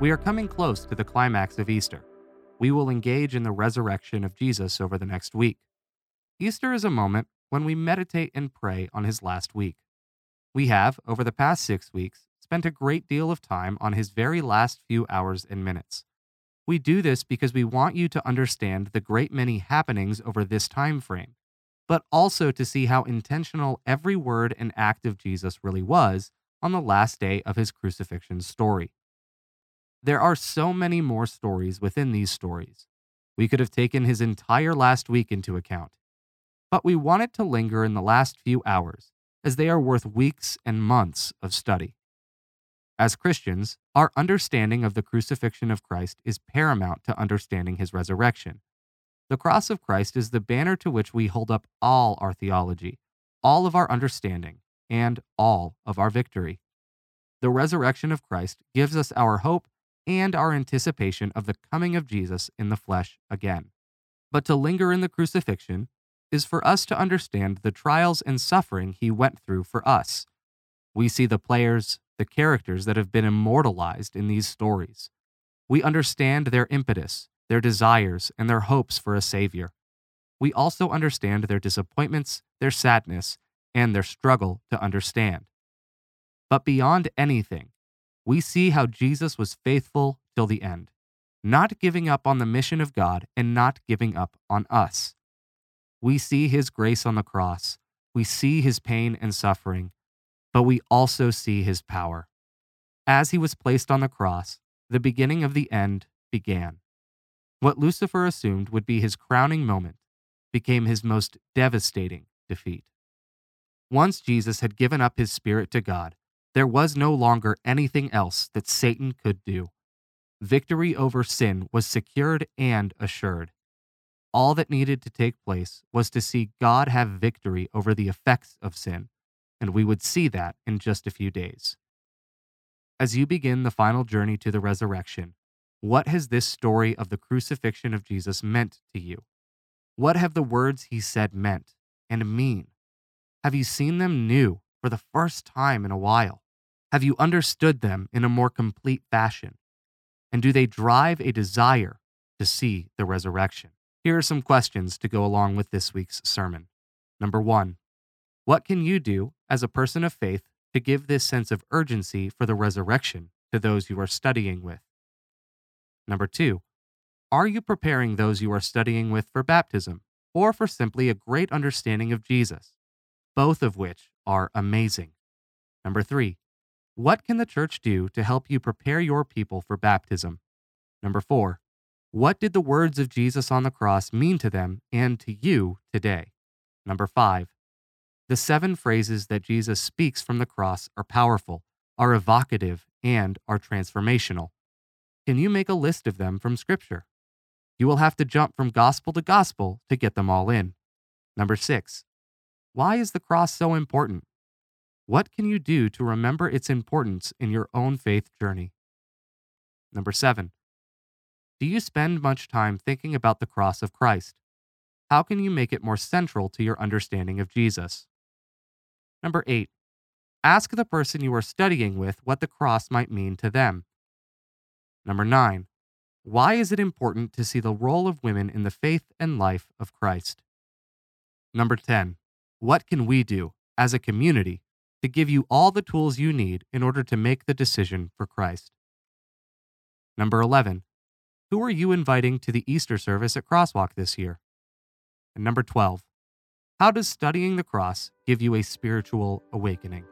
We are coming close to the climax of Easter. We will engage in the resurrection of Jesus over the next week. Easter is a moment when we meditate and pray on his last week. We have, over the past six weeks, spent a great deal of time on his very last few hours and minutes. We do this because we want you to understand the great many happenings over this time frame, but also to see how intentional every word and act of Jesus really was on the last day of his crucifixion story. There are so many more stories within these stories. We could have taken his entire last week into account. But we wanted to linger in the last few hours, as they are worth weeks and months of study. As Christians, our understanding of the crucifixion of Christ is paramount to understanding his resurrection. The cross of Christ is the banner to which we hold up all our theology, all of our understanding, and all of our victory. The resurrection of Christ gives us our hope and our anticipation of the coming of Jesus in the flesh again. But to linger in the crucifixion is for us to understand the trials and suffering he went through for us. We see the players, the characters that have been immortalized in these stories. We understand their impetus, their desires, and their hopes for a Savior. We also understand their disappointments, their sadness, and their struggle to understand. But beyond anything, we see how Jesus was faithful till the end, not giving up on the mission of God and not giving up on us. We see his grace on the cross, we see his pain and suffering, but we also see his power. As he was placed on the cross, the beginning of the end began. What Lucifer assumed would be his crowning moment became his most devastating defeat. Once Jesus had given up his spirit to God, there was no longer anything else that Satan could do. Victory over sin was secured and assured. All that needed to take place was to see God have victory over the effects of sin, and we would see that in just a few days. As you begin the final journey to the resurrection, what has this story of the crucifixion of Jesus meant to you? What have the words he said meant and mean? Have you seen them new for the first time in a while? Have you understood them in a more complete fashion? And do they drive a desire to see the resurrection? Here are some questions to go along with this week's sermon. Number one, what can you do as a person of faith to give this sense of urgency for the resurrection to those you are studying with? Number two, are you preparing those you are studying with for baptism or for simply a great understanding of Jesus? both of which are amazing. Number three, what can the church do to help you prepare your people for baptism? Number four, what did the words of Jesus on the cross mean to them and to you today? Number five, the seven phrases that Jesus speaks from the cross are powerful, are evocative, and are transformational. Can you make a list of them from Scripture? You will have to jump from gospel to gospel to get them all in. Number six, why is the cross so important? What can you do to remember its importance in your own faith journey? Number seven, do you spend much time thinking about the cross of Christ? How can you make it more central to your understanding of Jesus? Number eight, ask the person you are studying with what the cross might mean to them. Number nine, why is it important to see the role of women in the faith and life of Christ? Number 10, what can we do as a community to give you all the tools you need in order to make the decision for Christ? Number 11. Who are you inviting to the Easter service at Crosswalk this year? And number 12. How does studying the cross give you a spiritual awakening?